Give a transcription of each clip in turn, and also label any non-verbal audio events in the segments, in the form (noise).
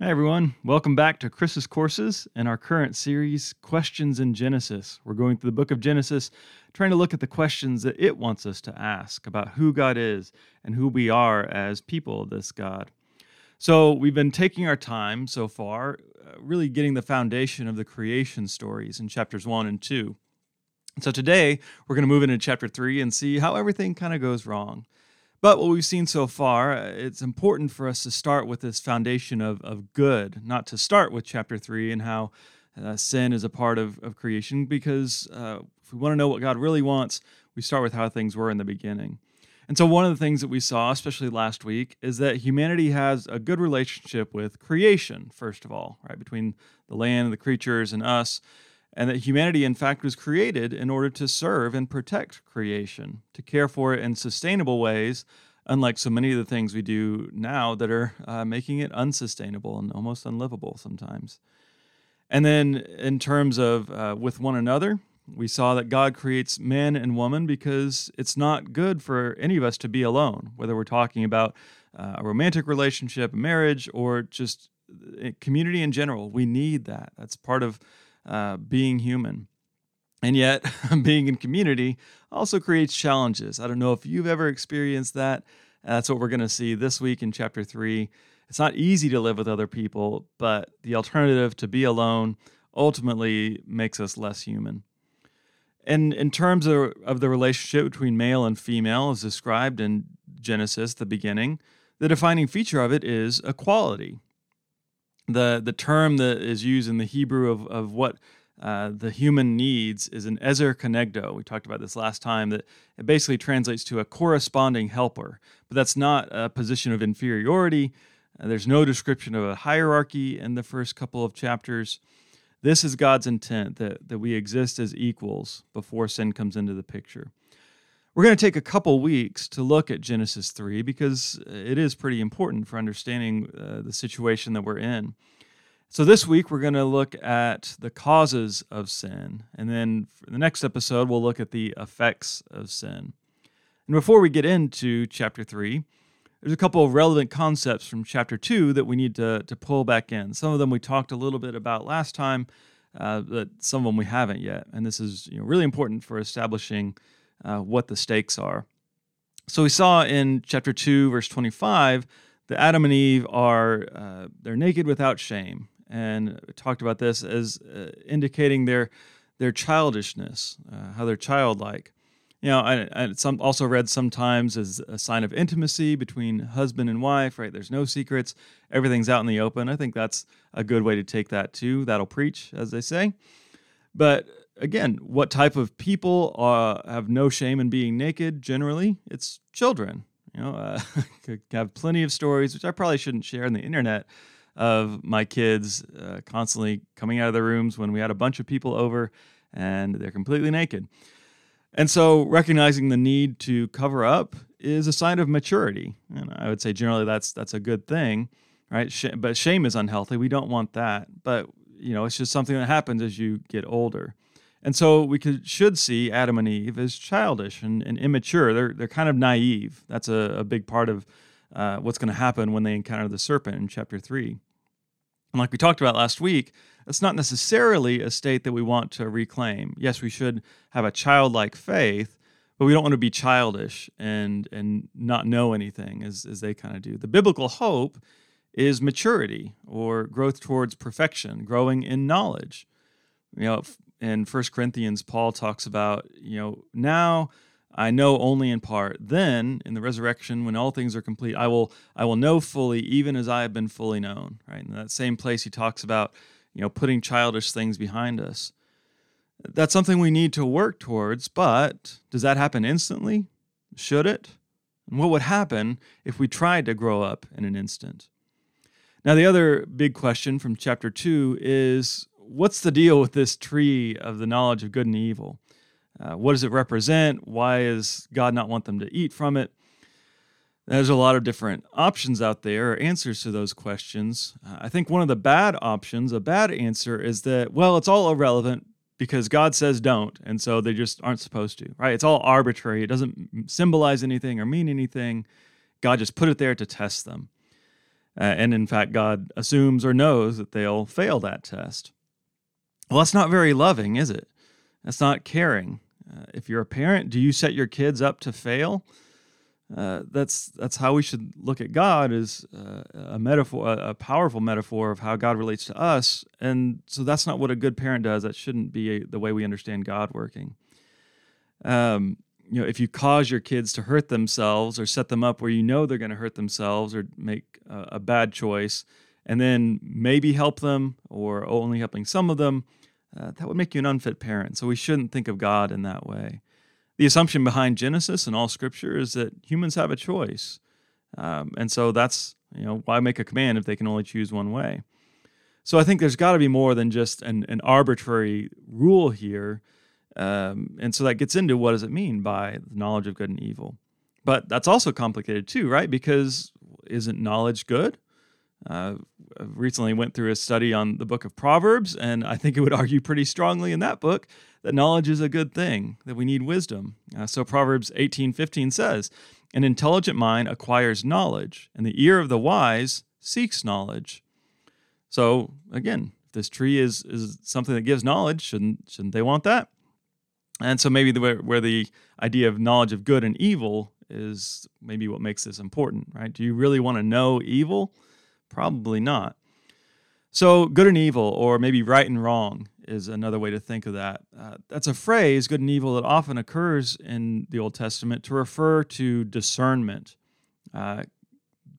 Hi, everyone. Welcome back to Chris's Courses and our current series, Questions in Genesis. We're going through the book of Genesis, trying to look at the questions that it wants us to ask about who God is and who we are as people of this God. So, we've been taking our time so far, uh, really getting the foundation of the creation stories in chapters one and two. So, today we're going to move into chapter three and see how everything kind of goes wrong. But what we've seen so far, uh, it's important for us to start with this foundation of, of good, not to start with chapter three and how uh, sin is a part of, of creation, because uh, if we want to know what God really wants, we start with how things were in the beginning. And so, one of the things that we saw, especially last week, is that humanity has a good relationship with creation, first of all, right? Between the land, and the creatures, and us and that humanity, in fact, was created in order to serve and protect creation, to care for it in sustainable ways, unlike so many of the things we do now that are uh, making it unsustainable and almost unlivable sometimes. And then, in terms of uh, with one another, we saw that God creates man and woman because it's not good for any of us to be alone, whether we're talking about uh, a romantic relationship, marriage, or just uh, community in general. We need that. That's part of uh, being human. And yet, (laughs) being in community also creates challenges. I don't know if you've ever experienced that. That's what we're going to see this week in chapter three. It's not easy to live with other people, but the alternative to be alone ultimately makes us less human. And in terms of, of the relationship between male and female, as described in Genesis, the beginning, the defining feature of it is equality the the term that is used in the Hebrew of, of what uh, the human needs is an ezer kenegdo. We talked about this last time that it basically translates to a corresponding helper, but that's not a position of inferiority. Uh, there's no description of a hierarchy in the first couple of chapters. This is God's intent that, that we exist as equals before sin comes into the picture. We're going to take a couple weeks to look at Genesis 3 because it is pretty important for understanding uh, the situation that we're in. So, this week we're going to look at the causes of sin. And then the next episode, we'll look at the effects of sin. And before we get into chapter 3, there's a couple of relevant concepts from chapter 2 that we need to, to pull back in. Some of them we talked a little bit about last time, uh, but some of them we haven't yet. And this is you know, really important for establishing uh, what the stakes are. So we saw in chapter 2, verse 25, that Adam and Eve are uh, they're naked without shame, and talked about this as uh, indicating their their childishness, uh, how they're childlike. You know, I some also read sometimes as a sign of intimacy between husband and wife. Right? There's no secrets; everything's out in the open. I think that's a good way to take that too. That'll preach, as they say. But again, what type of people uh, have no shame in being naked? Generally, it's children. You know, uh, (laughs) could have plenty of stories, which I probably shouldn't share on the internet, of my kids uh, constantly coming out of their rooms when we had a bunch of people over and they're completely naked. And so, recognizing the need to cover up is a sign of maturity, and I would say generally that's that's a good thing, right? Sh- but shame is unhealthy. We don't want that. But you know, it's just something that happens as you get older. And so we could, should see Adam and Eve as childish and, and immature. They're, they're kind of naive. That's a, a big part of uh, what's going to happen when they encounter the serpent in chapter 3. And like we talked about last week, that's not necessarily a state that we want to reclaim. Yes, we should have a childlike faith, but we don't want to be childish and, and not know anything as, as they kind of do. The biblical hope is maturity or growth towards perfection, growing in knowledge. You know, in First Corinthians, Paul talks about, you know, now I know only in part. Then in the resurrection, when all things are complete, I will I will know fully, even as I have been fully known. Right. In that same place, he talks about, you know, putting childish things behind us. That's something we need to work towards, but does that happen instantly? Should it? And what would happen if we tried to grow up in an instant? Now, the other big question from chapter 2 is what's the deal with this tree of the knowledge of good and evil? Uh, what does it represent? Why does God not want them to eat from it? There's a lot of different options out there, or answers to those questions. Uh, I think one of the bad options, a bad answer, is that, well, it's all irrelevant because God says don't, and so they just aren't supposed to, right? It's all arbitrary. It doesn't symbolize anything or mean anything. God just put it there to test them. Uh, and in fact, God assumes or knows that they'll fail that test. Well, that's not very loving, is it? That's not caring. Uh, if you're a parent, do you set your kids up to fail? Uh, that's that's how we should look at God as uh, a metaphor, a, a, powerful metaphor of how God relates to us. And so that's not what a good parent does. That shouldn't be a, the way we understand God working. Um, you know, if you cause your kids to hurt themselves or set them up where you know they're going to hurt themselves or make a, a bad choice, and then maybe help them or only helping some of them, uh, that would make you an unfit parent. So we shouldn't think of God in that way the assumption behind Genesis and all Scripture is that humans have a choice, um, and so that's you know why make a command if they can only choose one way. So I think there's got to be more than just an, an arbitrary rule here, um, and so that gets into what does it mean by the knowledge of good and evil. But that's also complicated too, right? Because isn't knowledge good? Uh, recently went through a study on the book of Proverbs, and I think it would (laughs) argue pretty strongly in that book that knowledge is a good thing, that we need wisdom. Uh, so Proverbs 18:15 says, "An intelligent mind acquires knowledge, and the ear of the wise seeks knowledge." So again, if this tree is is something that gives knowledge, shouldn't shouldn't they want that? And so maybe the where the idea of knowledge of good and evil is maybe what makes this important, right? Do you really want to know evil? Probably not. So, good and evil, or maybe right and wrong, is another way to think of that. Uh, that's a phrase, good and evil, that often occurs in the Old Testament to refer to discernment. Uh,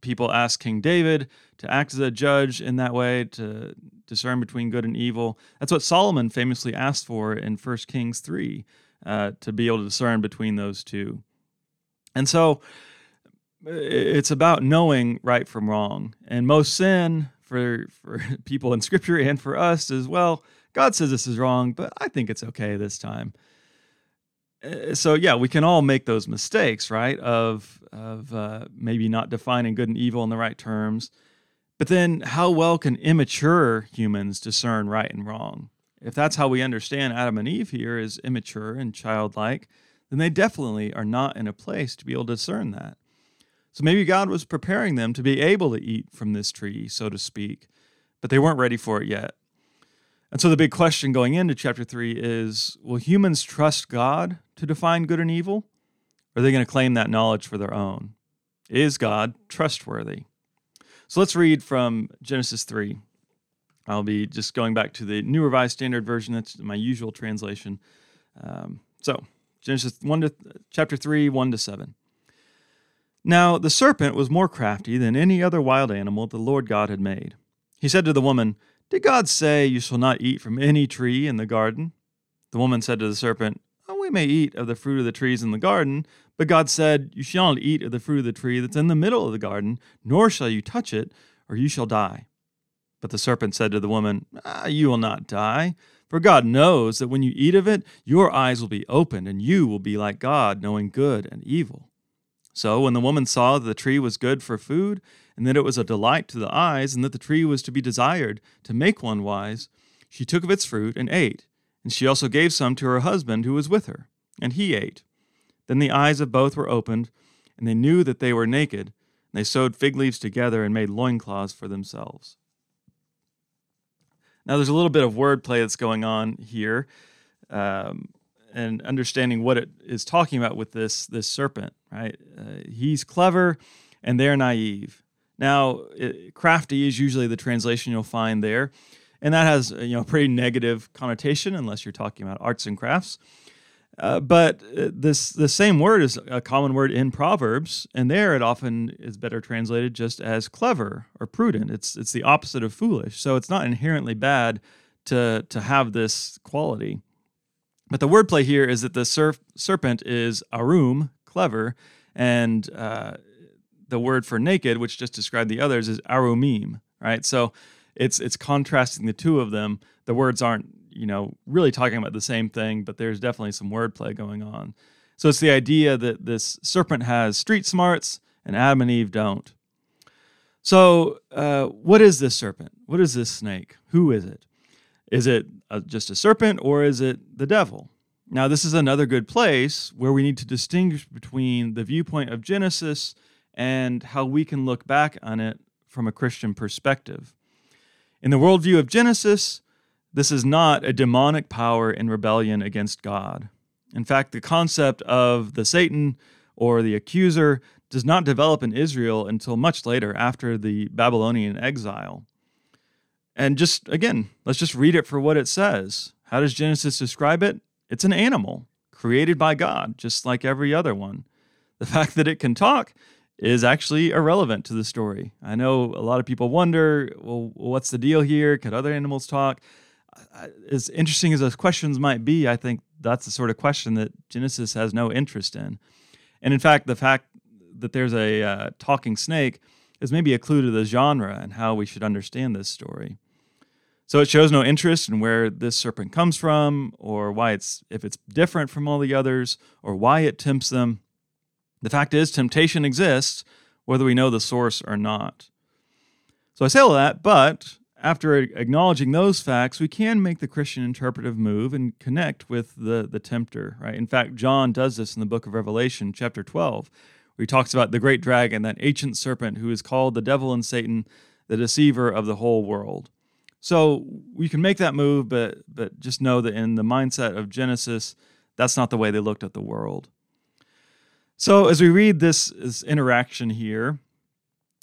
people ask King David to act as a judge in that way, to discern between good and evil. That's what Solomon famously asked for in 1 Kings 3, uh, to be able to discern between those two. And so, it's about knowing right from wrong. And most sin for for (laughs) people in scripture and for us is well, God says this is wrong, but I think it's okay this time. Uh, so yeah, we can all make those mistakes, right? Of of uh, maybe not defining good and evil in the right terms. But then, how well can immature humans discern right and wrong? If that's how we understand Adam and Eve here is immature and childlike, then they definitely are not in a place to be able to discern that. So maybe God was preparing them to be able to eat from this tree, so to speak, but they weren't ready for it yet. And so the big question going into chapter 3 is will humans trust God to define good and evil? Or are they going to claim that knowledge for their own? Is God trustworthy? So let's read from Genesis 3. I'll be just going back to the New Revised Standard Version. That's my usual translation. Um, so Genesis 1 to chapter 3, 1 to 7. Now the serpent was more crafty than any other wild animal the Lord God had made. He said to the woman, Did God say, You shall not eat from any tree in the garden? The woman said to the serpent, oh, We may eat of the fruit of the trees in the garden, but God said, You shall not eat of the fruit of the tree that's in the middle of the garden, nor shall you touch it, or you shall die. But the serpent said to the woman, ah, You will not die. For God knows that when you eat of it, your eyes will be opened, and you will be like God, knowing good and evil. So when the woman saw that the tree was good for food, and that it was a delight to the eyes, and that the tree was to be desired to make one wise, she took of its fruit and ate. And she also gave some to her husband who was with her, and he ate. Then the eyes of both were opened, and they knew that they were naked, and they sewed fig leaves together and made loincloths for themselves. Now, there's a little bit of wordplay that's going on here. Um, and understanding what it is talking about with this this serpent, right? Uh, he's clever, and they're naive. Now, it, crafty is usually the translation you'll find there, and that has you know pretty negative connotation unless you're talking about arts and crafts. Uh, but uh, this the same word is a common word in Proverbs, and there it often is better translated just as clever or prudent. It's it's the opposite of foolish, so it's not inherently bad to to have this quality. But the wordplay here is that the serp- serpent is arum, clever, and uh, the word for naked, which just described the others, is arumim, right? So it's it's contrasting the two of them. The words aren't, you know, really talking about the same thing, but there's definitely some wordplay going on. So it's the idea that this serpent has street smarts and Adam and Eve don't. So, uh, what is this serpent? What is this snake? Who is it? Is it a, just a serpent or is it the devil? Now, this is another good place where we need to distinguish between the viewpoint of Genesis and how we can look back on it from a Christian perspective. In the worldview of Genesis, this is not a demonic power in rebellion against God. In fact, the concept of the Satan or the accuser does not develop in Israel until much later after the Babylonian exile. And just again, let's just read it for what it says. How does Genesis describe it? It's an animal created by God, just like every other one. The (laughs) fact that it can talk is actually irrelevant to the story. I know a lot of people wonder, well, what's the deal here? Could other animals talk? As interesting as those questions might be, I think that's the sort of question that Genesis has no interest in. And in fact, the fact that there's a uh, talking snake is maybe a clue to the genre and how we should understand this story. So it shows no interest in where this serpent comes from, or why it's if it's different from all the others, or why it tempts them. The fact is, temptation exists, whether we know the source or not. So I say all that, but after acknowledging those facts, we can make the Christian interpretive move and connect with the, the tempter, right? In fact, John does this in the book of Revelation, chapter 12, where he talks about the great dragon, that ancient serpent who is called the devil and Satan, the deceiver of the whole world. So we can make that move, but but just know that in the mindset of Genesis, that's not the way they looked at the world. So as we read this, this interaction here,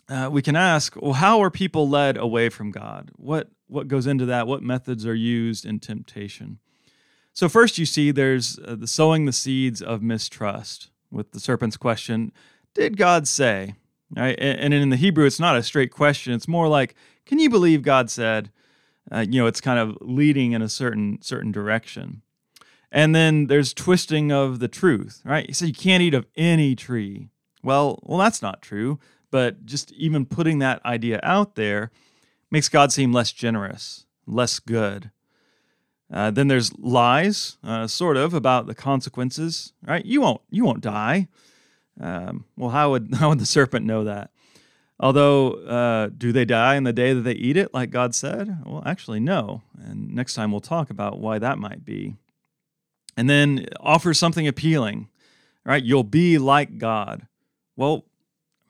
uh, we can ask, well, how are people led away from God? What what goes into that? What methods are used in temptation? So first, you see there's uh, the sowing the seeds of mistrust with the serpent's question, "Did God say?" Right? And, and in the Hebrew, it's not a straight question. It's more like, "Can you believe God said?" Uh, you know it's kind of leading in a certain certain direction. And then there's twisting of the truth right? So you can't eat of any tree. Well well that's not true but just even putting that idea out there makes god seem less generous less good. Uh, then there's lies uh, sort of about the consequences right? You won't you won't die. Um, well how would (laughs) how would the serpent know that Although, uh, do they die in the day that they eat it, like God said? Well, actually, no. And next time we'll talk about why that might be. And then offer something appealing, right? You'll be like God. Well,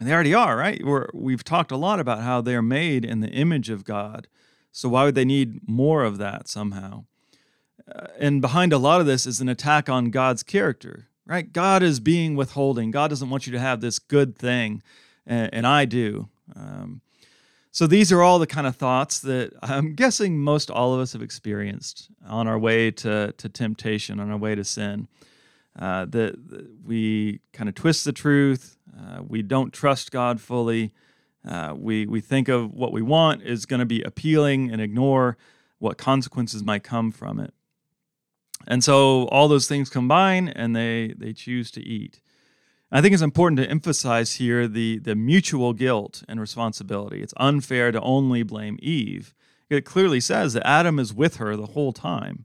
they already are, right? We're, we've talked a lot about how they're made in the image of God. So why would they need more of that somehow? Uh, and behind a lot of this is an attack on God's character, right? God is being withholding. God doesn't want you to have this good thing and, and I do. Um, so these are all the kind of thoughts that I'm guessing most all of us have experienced on our way to, to temptation, on our way to sin. Uh, that, we kind of twist the truth. Uh, we don't trust God fully. Uh, we we think of what we want is going to be appealing and ignore what consequences might come from it. And so all those things combine, and they they choose to eat. I think it's important to emphasize here the, the mutual guilt and responsibility. It's unfair to only blame Eve. It clearly says that Adam is with her the whole time.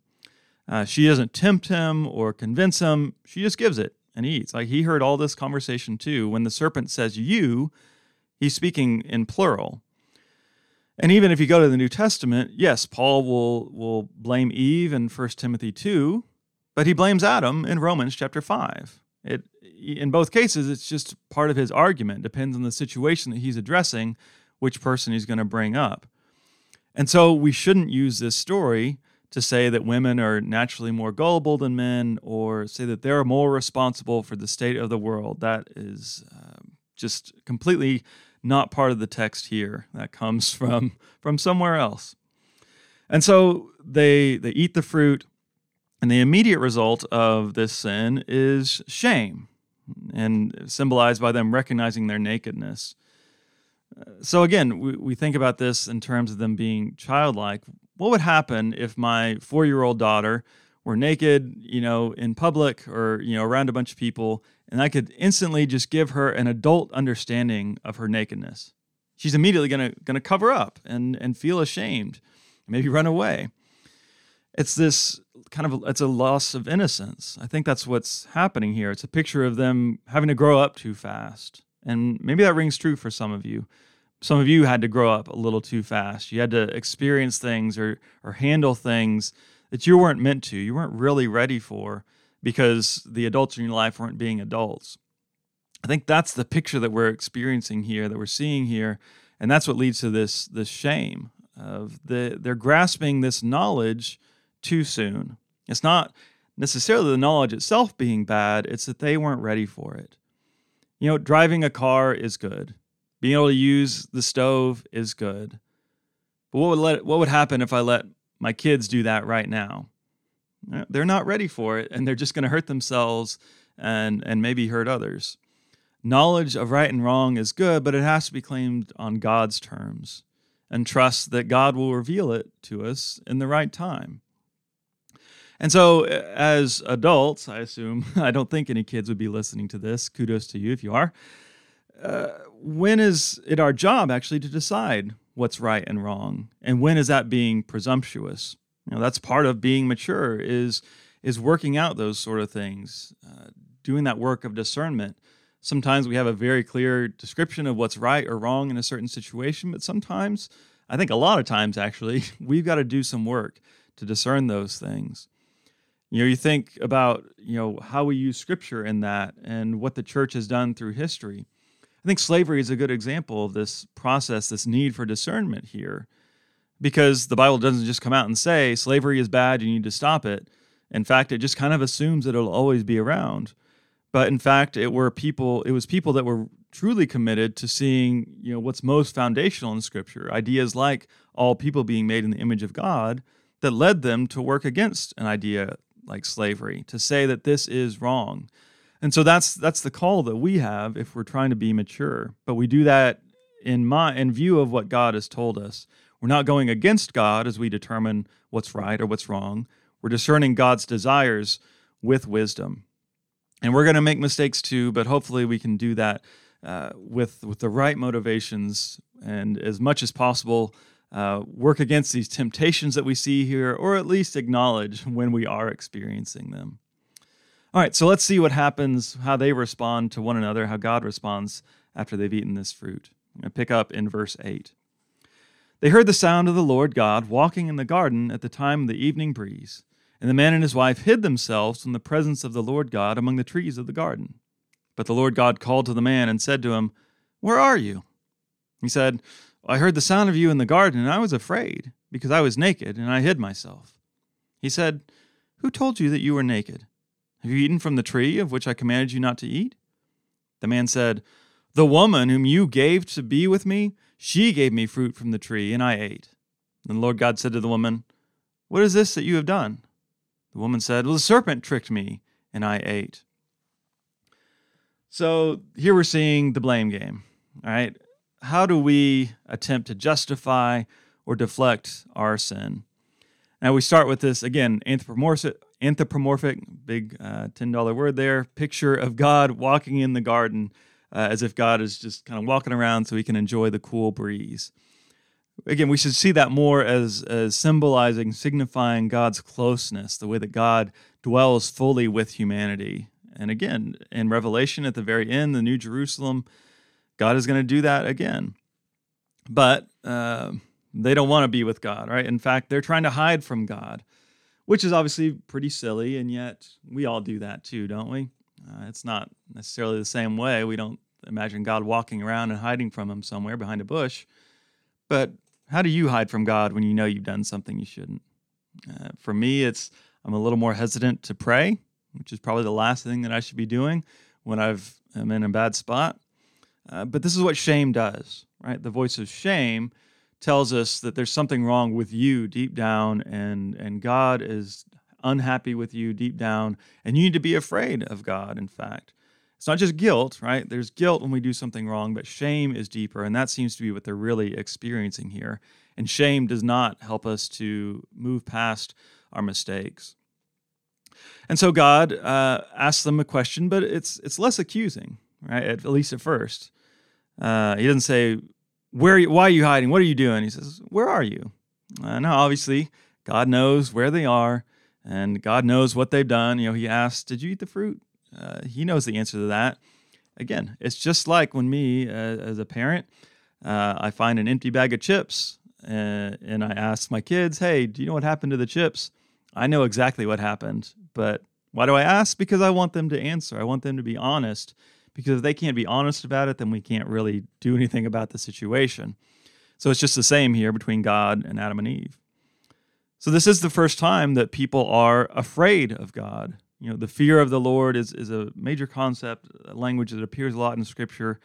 Uh, she doesn't tempt him or convince him, she just gives it and eats. Like he heard all this conversation too. When the serpent says you, he's speaking in plural. And even if you go to the New Testament, yes, Paul will, will blame Eve in 1 Timothy 2, but he blames Adam in Romans chapter 5. It in both cases, it's just part of his argument. Depends on the situation that he's addressing, which person he's going to bring up. And so we shouldn't use this story to say that women are naturally more gullible than men or say that they're more responsible for the state of the world. That is uh, just completely not part of the text here. That comes (laughs) from from somewhere else. And so they they eat the fruit and the immediate result of this sin is shame and symbolized by them recognizing their nakedness. So, again, we, we think about this in terms of them being childlike. What would happen if my four year old daughter were naked, you know, in public or, you know, around a bunch of people, and I could instantly just give her an adult understanding of her nakedness? She's immediately going to going to cover up and, and feel ashamed, maybe run away. It's this kind of it's a loss of innocence. I think that's what's happening here. It's a picture of them having to grow up too fast. And maybe that rings true for some of you. Some of you had to grow up a little too fast. You had to experience things or or handle things that you weren't meant to. You weren't really ready for because the adults in your life weren't being adults. I think that's the picture that we're experiencing here, that we're seeing here. And that's what leads to this this shame of the they're grasping this knowledge too soon. It's not necessarily the knowledge itself being bad, it's that they weren't ready for it. You know, driving a car is good. Being able to use the stove is good. But what would let what would happen if I let my kids do that right now? Uh, they're not ready for it and they're just going to hurt themselves and and maybe hurt others. Knowledge of right and wrong is good, but it has to be claimed on God's terms and trust that God will reveal it to us in the right time. And so, as adults, I assume, (laughs) I don't think any kids would be listening to this. Kudos to you if you are. Uh, when is it our job actually to decide what's right and wrong? And when is that being presumptuous? You know, that's part of being mature is is working out those sort of things, uh, doing that work of discernment. Sometimes we have a very clear description of what's right or wrong in a certain situation, but sometimes, I think a lot of times actually, (laughs) we've got to do some work to discern those things. You know, you think about, you know, how we use scripture in that and what the church has done through history. I think slavery is a good example of this process, this need for discernment here, because the Bible doesn't just come out and say slavery is bad, you need to stop it. In fact, it just kind of assumes that it'll always be around. But in fact, it were people, it was people that were truly committed to seeing, you know, what's most foundational in scripture, ideas like all people being made in the image of God that led them to work against an idea like slavery, to say that this is wrong. And so that's that's the call that we have if we're trying to be mature. But we do that in my in view of what God has told us. We're not going against God as we determine what's right or what's wrong. We're discerning God's desires with wisdom. And we're going to make mistakes too, but hopefully we can do that uh, with, with the right motivations and as much as possible uh, work against these temptations that we see here, or at least acknowledge when we are experiencing them. All right, so let's see what happens, how they respond to one another, how God responds after they've eaten this fruit. To pick up in verse 8. They heard the sound of the Lord God walking in the garden at the time of the evening breeze. And the man and his wife hid themselves from the presence of the Lord God among the trees of the garden. But the Lord God called to the man and said to him, Where are you? He said, I heard the sound of you in the garden, and I was afraid, because I was naked, and I hid myself. He said, Who told you that you were naked? Have you eaten from the tree of which I commanded you not to eat? The man said, The woman whom you gave to be with me, she gave me fruit from the tree, and I ate. Then the Lord God said to the woman, What is this that you have done? The woman said, Well, the serpent tricked me, and I ate. So here we're seeing the blame game. All right. How do we attempt to justify or deflect our sin? Now we start with this again anthropomorphic, anthropomorphic big uh, $10 word there, picture of God walking in the garden uh, as if God is just kind of walking around so he can enjoy the cool breeze again, we should see that more as, as symbolizing, signifying God's closeness, the way that God dwells fully with humanity. And again, in Revelation at the very end, the New Jerusalem, God is going to do that again. But uh, they don't want to be with God, right? In fact, they're trying to hide from God, which is obviously pretty silly. And yet, we all do that too, don't we? Uh, it's not necessarily the same way. We don't imagine God walking around and hiding from him somewhere behind a bush. But how do you hide from God when you know you've done something you shouldn't? Uh, for me, it's I'm a little more hesitant to pray, which is probably the last thing that I should be doing when I've am in a bad spot. Uh, but this is what shame does, right? The voice of shame tells us that there's something wrong with you deep down, and and God is unhappy with you deep down, and you need to be afraid of God. In fact, it's not just guilt, right? There's guilt when we do something wrong, but shame is deeper. And that seems to be what they're really experiencing here. And shame does not help us to move past our mistakes. And so God uh, asks them a question, but it's it's less accusing, right? At, least at first, uh, he doesn't say, "Where? Are you, why are you hiding? What are you doing?" He says, "Where are you?" Uh, now, obviously, God knows where they are, and God knows what they've done. You know, He asks, "Did you eat the fruit?" Uh, he knows the answer to that. Again, it's just like when me, uh, as a parent, uh, I find an empty bag of chips and, uh, and I ask my kids, hey, do you know what happened to the chips? I know exactly what happened, but why do I ask? Because I want them to answer. I want them to be honest because if they can't be honest about it, then we can't really do anything about the situation. So it's just the same here between God and Adam and Eve. So this is the first time that people are afraid of God. You know, the fear of the Lord is, is a major concept, a language that appears a lot in Scripture.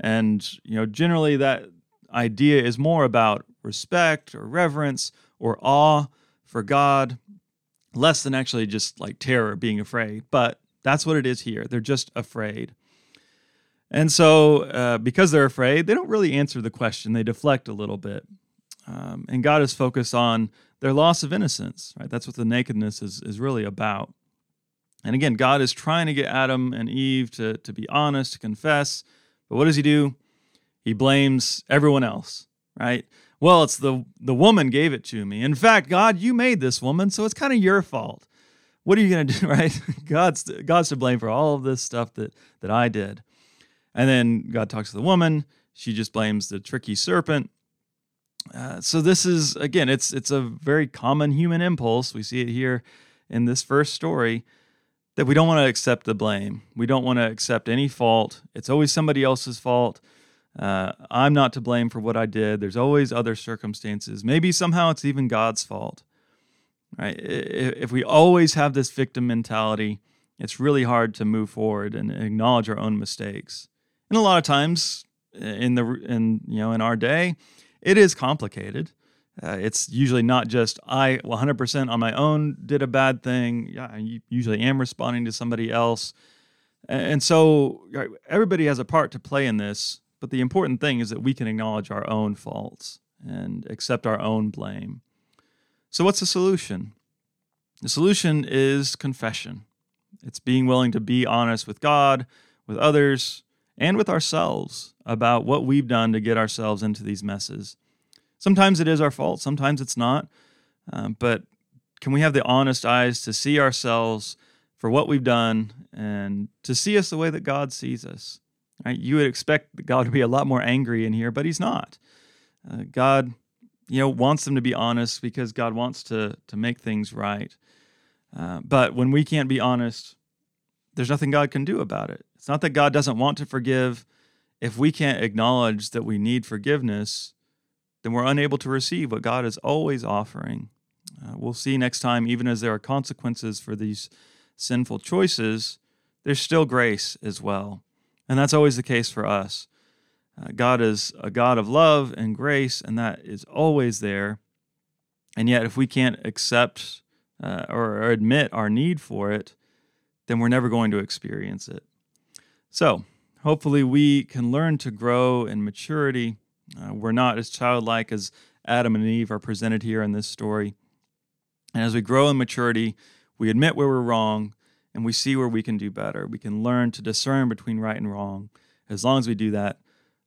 And, you know, generally that idea is more about respect or reverence or awe for God, less than actually just like terror, being afraid. But that's what it is here. They're just afraid. And so, uh, because they're afraid, they don't really answer the question. They deflect a little bit. Um, and God is focused on their loss of innocence, right? That's what the nakedness is, is really about. And again, God is trying to get Adam and Eve to, to be honest, to confess. But what does he do? He blames everyone else, right? Well, it's the, the woman gave it to me. In fact, God, you made this woman, so it's kind of your fault. What are you going to do, (laughs) right? God's, God's to blame for all of this stuff that, that I did. And then God talks to the woman. She just blames the tricky serpent. Uh, so this is again, it's it's a very common human impulse. We see it here in this first story that we don't want to accept the blame. We don't want to accept any fault. It's always somebody else's fault. Uh, I'm not to blame for what I did. There's always other circumstances. Maybe somehow it's even God's fault. Right? If we always have this victim mentality, it's really hard to move forward and acknowledge our own mistakes. And a lot of times in the in you know in our day, it is complicated. Uh, it's usually not just I 100% on my own did a bad thing. Yeah, I usually am responding to somebody else. And so everybody has a part to play in this, but the important thing is that we can acknowledge our own faults and accept our own blame. So, what's the solution? The solution is confession. It's being willing to be honest with God, with others, and with ourselves about what we've done to get ourselves into these messes. Sometimes it is our fault, sometimes it's not. Um, but can we have the honest eyes to see ourselves for what we've done and to see us the way that God sees us? Right? You would expect God to be a lot more angry in here, but He's not. Uh, God, you know, wants them to be honest because God wants to to make things right. Uh, but when we can't be honest, there's nothing God can do about it. It's not that God doesn't want to forgive. If we can't acknowledge that we need forgiveness, then we're unable to receive what God is always offering. Uh, we'll see next time, even as there are consequences for these sinful choices, there's still grace as well. And that's always the case for us. Uh, God is a God of love and grace, and that is always there. And yet, if we can't accept uh, or, or admit our need for it, then we're never going to experience it. So, hopefully, we can learn to grow in maturity. Uh, we're not as childlike as Adam and Eve are presented here in this story. And as we grow in maturity, we admit where we're wrong and we see where we can do better. We can learn to discern between right and wrong as long as we do that,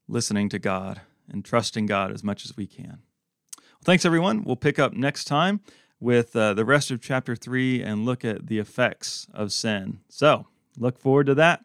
listening to God and trusting God as much as we can. Well, thanks, everyone. We'll pick up next time with uh, the rest of chapter 3 and look at the effects of sin. So, look forward to that.